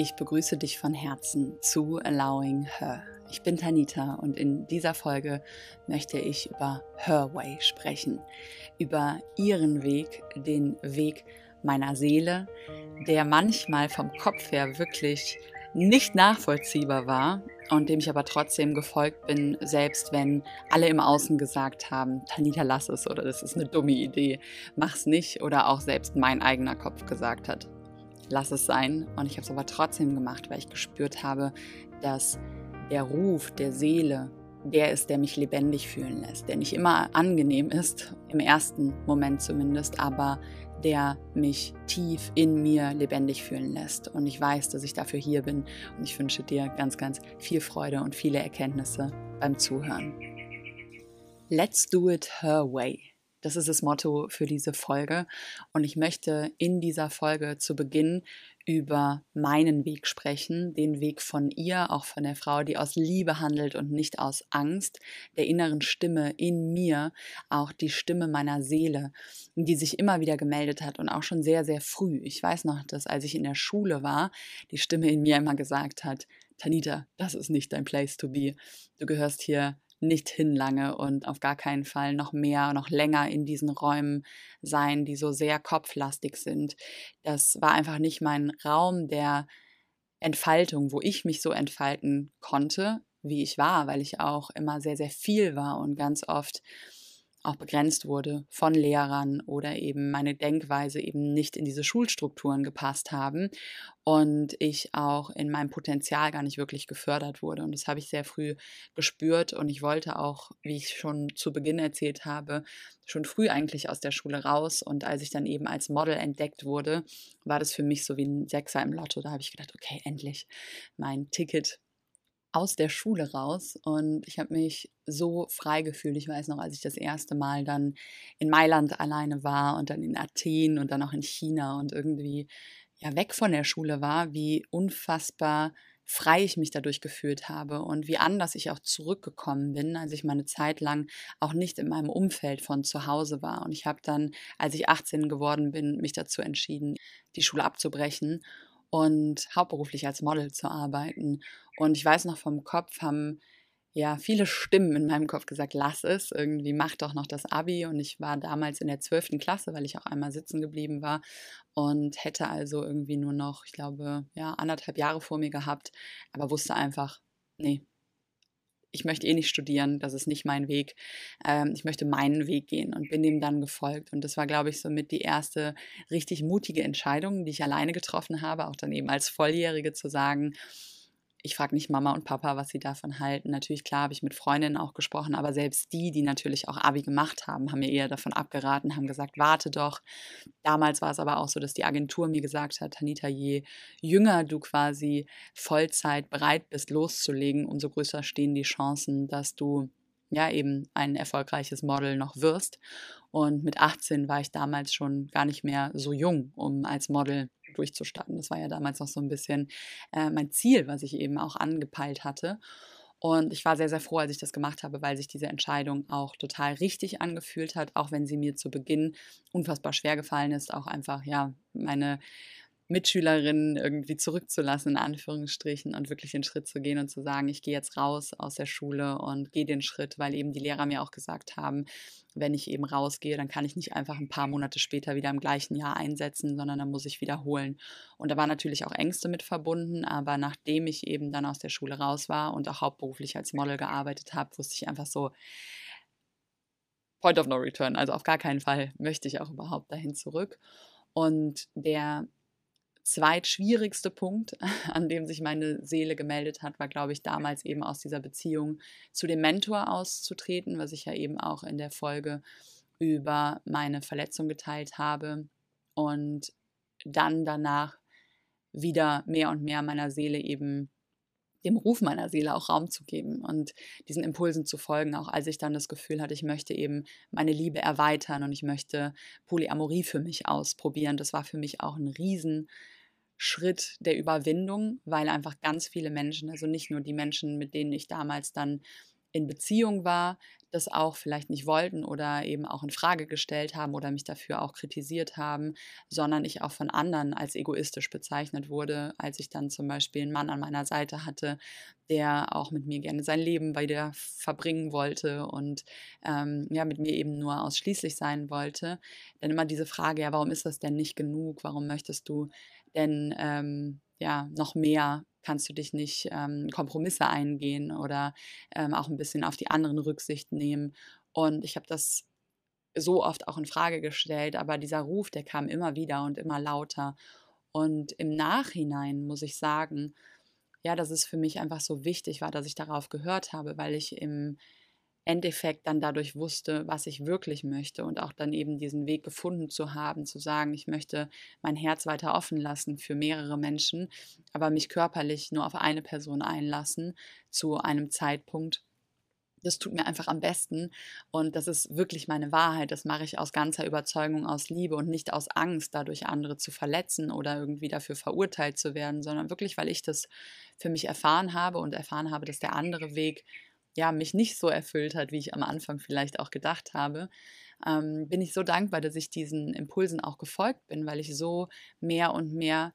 Ich begrüße dich von Herzen zu Allowing Her. Ich bin Tanita und in dieser Folge möchte ich über Her Way sprechen, über ihren Weg, den Weg meiner Seele, der manchmal vom Kopf her wirklich nicht nachvollziehbar war und dem ich aber trotzdem gefolgt bin, selbst wenn alle im Außen gesagt haben, Tanita, lass es oder das ist eine dumme Idee, mach's nicht oder auch selbst mein eigener Kopf gesagt hat, lass es sein. Und ich habe es aber trotzdem gemacht, weil ich gespürt habe, dass der Ruf der Seele der ist, der mich lebendig fühlen lässt, der nicht immer angenehm ist, im ersten Moment zumindest, aber der mich tief in mir lebendig fühlen lässt. Und ich weiß, dass ich dafür hier bin. Und ich wünsche dir ganz, ganz viel Freude und viele Erkenntnisse beim Zuhören. Let's do it her way. Das ist das Motto für diese Folge. Und ich möchte in dieser Folge zu Beginn über meinen Weg sprechen, den Weg von ihr, auch von der Frau, die aus Liebe handelt und nicht aus Angst, der inneren Stimme in mir, auch die Stimme meiner Seele, die sich immer wieder gemeldet hat und auch schon sehr, sehr früh. Ich weiß noch, dass als ich in der Schule war, die Stimme in mir immer gesagt hat, Tanita, das ist nicht dein Place to be. Du gehörst hier nicht hinlange und auf gar keinen Fall noch mehr, noch länger in diesen Räumen sein, die so sehr kopflastig sind. Das war einfach nicht mein Raum der Entfaltung, wo ich mich so entfalten konnte, wie ich war, weil ich auch immer sehr, sehr viel war und ganz oft auch begrenzt wurde von Lehrern oder eben meine Denkweise eben nicht in diese Schulstrukturen gepasst haben und ich auch in meinem Potenzial gar nicht wirklich gefördert wurde. Und das habe ich sehr früh gespürt und ich wollte auch, wie ich schon zu Beginn erzählt habe, schon früh eigentlich aus der Schule raus. Und als ich dann eben als Model entdeckt wurde, war das für mich so wie ein Sechser im Lotto. Da habe ich gedacht, okay, endlich mein Ticket aus der Schule raus und ich habe mich so frei gefühlt. Ich weiß noch, als ich das erste Mal dann in Mailand alleine war und dann in Athen und dann auch in China und irgendwie ja weg von der Schule war, wie unfassbar frei ich mich dadurch gefühlt habe und wie anders ich auch zurückgekommen bin, als ich meine Zeit lang auch nicht in meinem Umfeld von zu Hause war. Und ich habe dann, als ich 18 geworden bin, mich dazu entschieden, die Schule abzubrechen und hauptberuflich als Model zu arbeiten. Und ich weiß noch vom Kopf haben ja viele Stimmen in meinem Kopf gesagt, lass es, irgendwie mach doch noch das Abi. Und ich war damals in der 12. Klasse, weil ich auch einmal sitzen geblieben war und hätte also irgendwie nur noch, ich glaube, ja, anderthalb Jahre vor mir gehabt, aber wusste einfach, nee, ich möchte eh nicht studieren, das ist nicht mein Weg. Ähm, ich möchte meinen Weg gehen und bin dem dann gefolgt. Und das war, glaube ich, somit die erste richtig mutige Entscheidung, die ich alleine getroffen habe, auch dann eben als Volljährige zu sagen, ich frage nicht Mama und Papa, was sie davon halten. Natürlich, klar, habe ich mit Freundinnen auch gesprochen, aber selbst die, die natürlich auch Abi gemacht haben, haben mir eher davon abgeraten, haben gesagt, warte doch. Damals war es aber auch so, dass die Agentur mir gesagt hat, Tanita, je jünger du quasi Vollzeit bereit bist, loszulegen, umso größer stehen die Chancen, dass du ja eben ein erfolgreiches Model noch wirst. Und mit 18 war ich damals schon gar nicht mehr so jung, um als Model durchzustarten. Das war ja damals noch so ein bisschen äh, mein Ziel, was ich eben auch angepeilt hatte. Und ich war sehr, sehr froh, als ich das gemacht habe, weil sich diese Entscheidung auch total richtig angefühlt hat, auch wenn sie mir zu Beginn unfassbar schwer gefallen ist, auch einfach, ja, meine Mitschülerinnen irgendwie zurückzulassen, in Anführungsstrichen, und wirklich den Schritt zu gehen und zu sagen, ich gehe jetzt raus aus der Schule und gehe den Schritt, weil eben die Lehrer mir auch gesagt haben, wenn ich eben rausgehe, dann kann ich nicht einfach ein paar Monate später wieder im gleichen Jahr einsetzen, sondern dann muss ich wiederholen. Und da waren natürlich auch Ängste mit verbunden, aber nachdem ich eben dann aus der Schule raus war und auch hauptberuflich als Model gearbeitet habe, wusste ich einfach so, Point of No Return. Also auf gar keinen Fall möchte ich auch überhaupt dahin zurück. Und der zweitschwierigste Punkt, an dem sich meine Seele gemeldet hat, war, glaube ich, damals eben aus dieser Beziehung zu dem Mentor auszutreten, was ich ja eben auch in der Folge über meine Verletzung geteilt habe und dann danach wieder mehr und mehr meiner Seele eben dem Ruf meiner Seele auch Raum zu geben und diesen Impulsen zu folgen, auch als ich dann das Gefühl hatte, ich möchte eben meine Liebe erweitern und ich möchte Polyamorie für mich ausprobieren. Das war für mich auch ein riesen Schritt der Überwindung, weil einfach ganz viele Menschen, also nicht nur die Menschen, mit denen ich damals dann in Beziehung war, das auch vielleicht nicht wollten oder eben auch in Frage gestellt haben oder mich dafür auch kritisiert haben, sondern ich auch von anderen als egoistisch bezeichnet wurde, als ich dann zum Beispiel einen Mann an meiner Seite hatte, der auch mit mir gerne sein Leben bei der verbringen wollte und ähm, ja mit mir eben nur ausschließlich sein wollte. Dann immer diese Frage, ja, warum ist das denn nicht genug? Warum möchtest du denn ähm, ja noch mehr kannst du dich nicht ähm, Kompromisse eingehen oder ähm, auch ein bisschen auf die anderen Rücksicht nehmen. Und ich habe das so oft auch in Frage gestellt, aber dieser Ruf, der kam immer wieder und immer lauter. Und im Nachhinein muss ich sagen, ja, dass es für mich einfach so wichtig war, dass ich darauf gehört habe, weil ich im Endeffekt dann dadurch wusste, was ich wirklich möchte und auch dann eben diesen Weg gefunden zu haben, zu sagen, ich möchte mein Herz weiter offen lassen für mehrere Menschen, aber mich körperlich nur auf eine Person einlassen zu einem Zeitpunkt. Das tut mir einfach am besten und das ist wirklich meine Wahrheit. Das mache ich aus ganzer Überzeugung, aus Liebe und nicht aus Angst, dadurch andere zu verletzen oder irgendwie dafür verurteilt zu werden, sondern wirklich, weil ich das für mich erfahren habe und erfahren habe, dass der andere Weg ja, mich nicht so erfüllt hat, wie ich am Anfang vielleicht auch gedacht habe, ähm, bin ich so dankbar, dass ich diesen Impulsen auch gefolgt bin, weil ich so mehr und mehr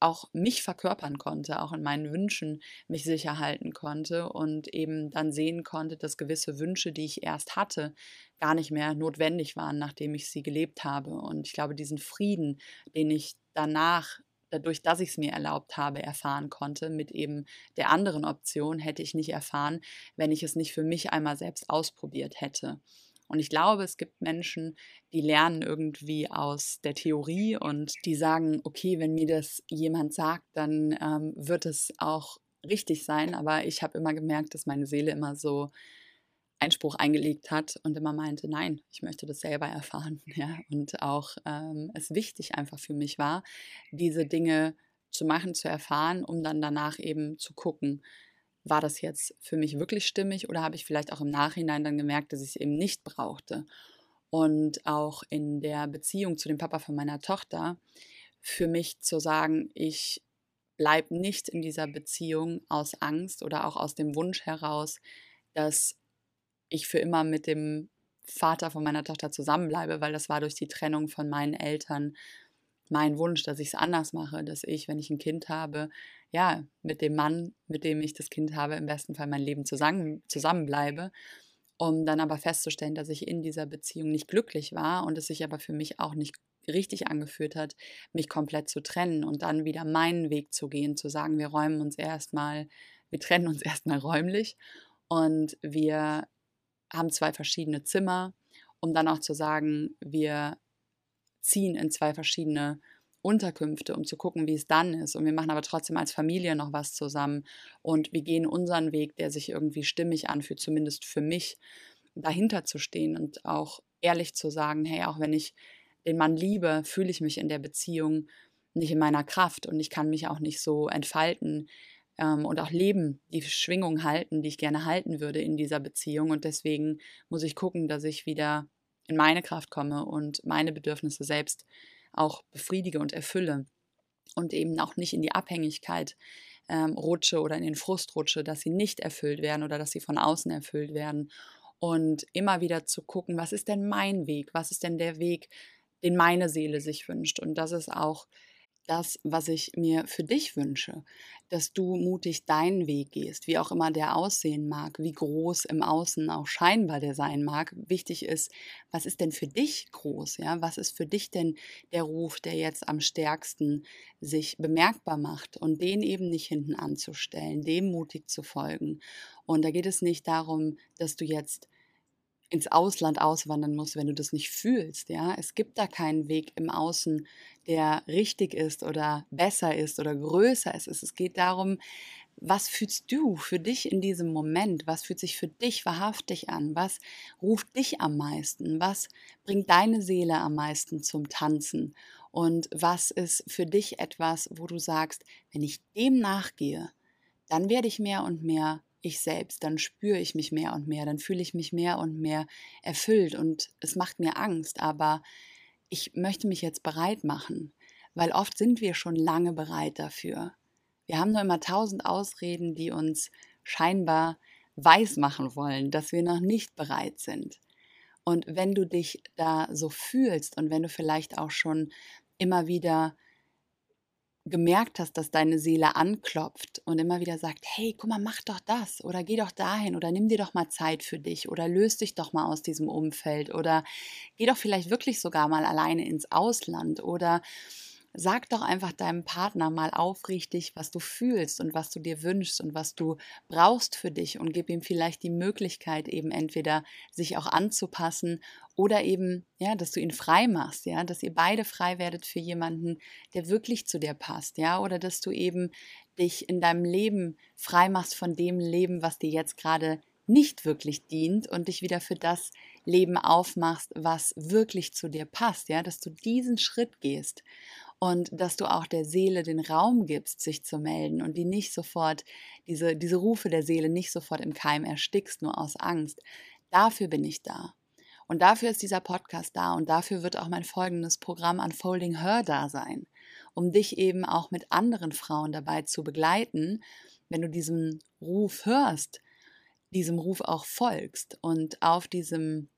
auch mich verkörpern konnte, auch in meinen Wünschen mich sicher halten konnte und eben dann sehen konnte, dass gewisse Wünsche, die ich erst hatte, gar nicht mehr notwendig waren, nachdem ich sie gelebt habe. Und ich glaube, diesen Frieden, den ich danach dadurch, dass ich es mir erlaubt habe, erfahren konnte. Mit eben der anderen Option hätte ich nicht erfahren, wenn ich es nicht für mich einmal selbst ausprobiert hätte. Und ich glaube, es gibt Menschen, die lernen irgendwie aus der Theorie und die sagen, okay, wenn mir das jemand sagt, dann ähm, wird es auch richtig sein. Aber ich habe immer gemerkt, dass meine Seele immer so Einspruch eingelegt hat und immer meinte, nein, ich möchte das selber erfahren. Ja? Und auch ähm, es wichtig einfach für mich war, diese Dinge zu machen, zu erfahren, um dann danach eben zu gucken, war das jetzt für mich wirklich stimmig oder habe ich vielleicht auch im Nachhinein dann gemerkt, dass ich es eben nicht brauchte. Und auch in der Beziehung zu dem Papa von meiner Tochter, für mich zu sagen, ich bleibe nicht in dieser Beziehung aus Angst oder auch aus dem Wunsch heraus, dass ich für immer mit dem Vater von meiner Tochter zusammenbleibe, weil das war durch die Trennung von meinen Eltern mein Wunsch, dass ich es anders mache, dass ich, wenn ich ein Kind habe, ja, mit dem Mann, mit dem ich das Kind habe, im besten Fall mein Leben zusammen, zusammenbleibe, um dann aber festzustellen, dass ich in dieser Beziehung nicht glücklich war und es sich aber für mich auch nicht richtig angefühlt hat, mich komplett zu trennen und dann wieder meinen Weg zu gehen, zu sagen, wir räumen uns erstmal, wir trennen uns erstmal räumlich und wir haben zwei verschiedene Zimmer, um dann auch zu sagen, wir ziehen in zwei verschiedene Unterkünfte, um zu gucken, wie es dann ist. Und wir machen aber trotzdem als Familie noch was zusammen. Und wir gehen unseren Weg, der sich irgendwie stimmig anfühlt, zumindest für mich, dahinter zu stehen und auch ehrlich zu sagen, hey, auch wenn ich den Mann liebe, fühle ich mich in der Beziehung nicht in meiner Kraft und ich kann mich auch nicht so entfalten, ähm, und auch leben, die Schwingung halten, die ich gerne halten würde in dieser Beziehung. Und deswegen muss ich gucken, dass ich wieder in meine Kraft komme und meine Bedürfnisse selbst auch befriedige und erfülle und eben auch nicht in die Abhängigkeit ähm, rutsche oder in den Frust rutsche, dass sie nicht erfüllt werden oder dass sie von außen erfüllt werden. Und immer wieder zu gucken, was ist denn mein Weg? Was ist denn der Weg, den meine Seele sich wünscht? Und das ist auch das, was ich mir für dich wünsche, dass du mutig deinen Weg gehst, wie auch immer der aussehen mag, wie groß im Außen auch scheinbar der sein mag. Wichtig ist, was ist denn für dich groß? Ja, was ist für dich denn der Ruf, der jetzt am stärksten sich bemerkbar macht und den eben nicht hinten anzustellen, dem mutig zu folgen. Und da geht es nicht darum, dass du jetzt ins Ausland auswandern musst, wenn du das nicht fühlst. Ja, es gibt da keinen Weg im Außen, der richtig ist oder besser ist oder größer ist. Es geht darum, was fühlst du für dich in diesem Moment? Was fühlt sich für dich wahrhaftig an? Was ruft dich am meisten? Was bringt deine Seele am meisten zum Tanzen? Und was ist für dich etwas, wo du sagst, wenn ich dem nachgehe, dann werde ich mehr und mehr ich selbst, dann spüre ich mich mehr und mehr, dann fühle ich mich mehr und mehr erfüllt und es macht mir Angst, aber ich möchte mich jetzt bereit machen, weil oft sind wir schon lange bereit dafür. Wir haben nur immer tausend Ausreden, die uns scheinbar weiß machen wollen, dass wir noch nicht bereit sind. Und wenn du dich da so fühlst und wenn du vielleicht auch schon immer wieder gemerkt hast, dass deine Seele anklopft und immer wieder sagt, hey, guck mal, mach doch das oder geh doch dahin oder nimm dir doch mal Zeit für dich oder löst dich doch mal aus diesem Umfeld oder geh doch vielleicht wirklich sogar mal alleine ins Ausland oder Sag doch einfach deinem Partner mal aufrichtig, was du fühlst und was du dir wünschst und was du brauchst für dich und gib ihm vielleicht die Möglichkeit, eben entweder sich auch anzupassen oder eben, ja, dass du ihn frei machst, ja, dass ihr beide frei werdet für jemanden, der wirklich zu dir passt, ja, oder dass du eben dich in deinem Leben frei machst von dem Leben, was dir jetzt gerade nicht wirklich dient und dich wieder für das Leben aufmachst, was wirklich zu dir passt, ja, dass du diesen Schritt gehst und dass du auch der Seele den Raum gibst, sich zu melden und die nicht sofort, diese, diese Rufe der Seele nicht sofort im Keim erstickst, nur aus Angst. Dafür bin ich da. Und dafür ist dieser Podcast da und dafür wird auch mein folgendes Programm Unfolding Her da sein, um dich eben auch mit anderen Frauen dabei zu begleiten, wenn du diesen Ruf hörst, diesem Ruf auch folgst und auf diesem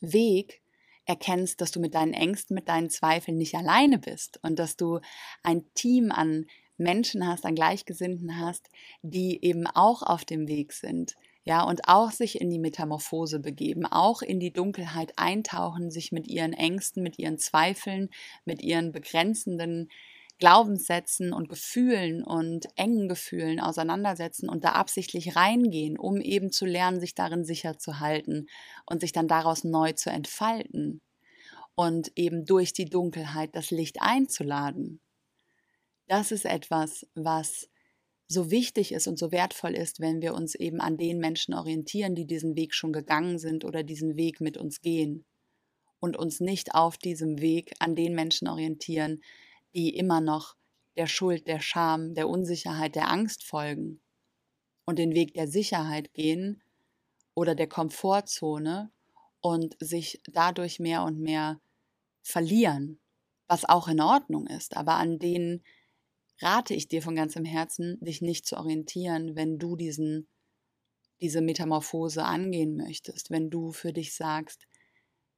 Weg erkennst, dass du mit deinen Ängsten, mit deinen Zweifeln nicht alleine bist und dass du ein Team an Menschen hast, an Gleichgesinnten hast, die eben auch auf dem Weg sind, ja, und auch sich in die Metamorphose begeben, auch in die Dunkelheit eintauchen, sich mit ihren Ängsten, mit ihren Zweifeln, mit ihren begrenzenden Glaubenssätzen und Gefühlen und engen Gefühlen auseinandersetzen und da absichtlich reingehen, um eben zu lernen, sich darin sicher zu halten und sich dann daraus neu zu entfalten und eben durch die Dunkelheit das Licht einzuladen. Das ist etwas, was so wichtig ist und so wertvoll ist, wenn wir uns eben an den Menschen orientieren, die diesen Weg schon gegangen sind oder diesen Weg mit uns gehen und uns nicht auf diesem Weg an den Menschen orientieren, die immer noch der Schuld, der Scham, der Unsicherheit, der Angst folgen und den Weg der Sicherheit gehen oder der Komfortzone und sich dadurch mehr und mehr verlieren, was auch in Ordnung ist, aber an denen rate ich dir von ganzem Herzen, dich nicht zu orientieren, wenn du diesen, diese Metamorphose angehen möchtest, wenn du für dich sagst,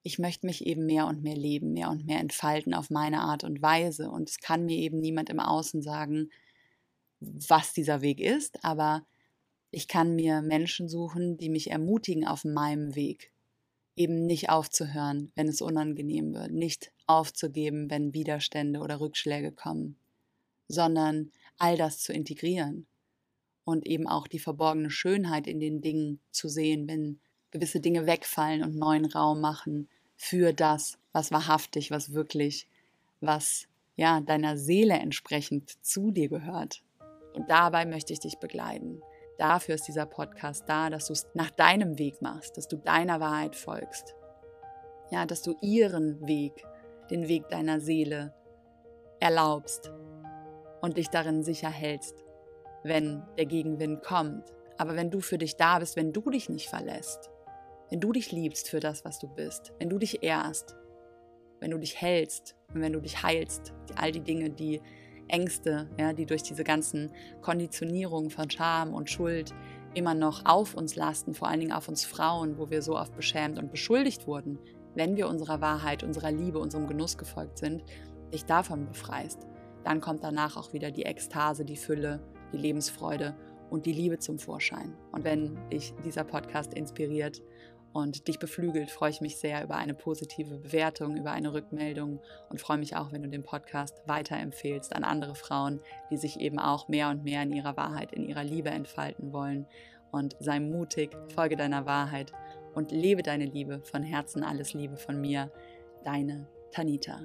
ich möchte mich eben mehr und mehr leben, mehr und mehr entfalten auf meine Art und Weise. Und es kann mir eben niemand im Außen sagen, was dieser Weg ist, aber ich kann mir Menschen suchen, die mich ermutigen auf meinem Weg. Eben nicht aufzuhören, wenn es unangenehm wird, nicht aufzugeben, wenn Widerstände oder Rückschläge kommen, sondern all das zu integrieren und eben auch die verborgene Schönheit in den Dingen zu sehen, wenn gewisse Dinge wegfallen und neuen Raum machen für das, was wahrhaftig, was wirklich, was ja deiner Seele entsprechend zu dir gehört. Und dabei möchte ich dich begleiten. Dafür ist dieser Podcast da, dass du es nach deinem Weg machst, dass du deiner Wahrheit folgst. Ja, dass du ihren Weg, den Weg deiner Seele erlaubst und dich darin sicher hältst, wenn der Gegenwind kommt. Aber wenn du für dich da bist, wenn du dich nicht verlässt, wenn du dich liebst für das, was du bist, wenn du dich ehrst, wenn du dich hältst und wenn du dich heilst, all die Dinge, die Ängste, ja, die durch diese ganzen Konditionierungen von Scham und Schuld immer noch auf uns lasten, vor allen Dingen auf uns Frauen, wo wir so oft beschämt und beschuldigt wurden, wenn wir unserer Wahrheit, unserer Liebe, unserem Genuss gefolgt sind, dich davon befreist, dann kommt danach auch wieder die Ekstase, die Fülle, die Lebensfreude und die Liebe zum Vorschein. Und wenn dich dieser Podcast inspiriert und dich beflügelt, freue ich mich sehr über eine positive Bewertung, über eine Rückmeldung und freue mich auch, wenn du den Podcast weiterempfehlst an andere Frauen, die sich eben auch mehr und mehr in ihrer Wahrheit, in ihrer Liebe entfalten wollen. Und sei mutig, folge deiner Wahrheit und lebe deine Liebe. Von Herzen alles Liebe von mir, deine Tanita.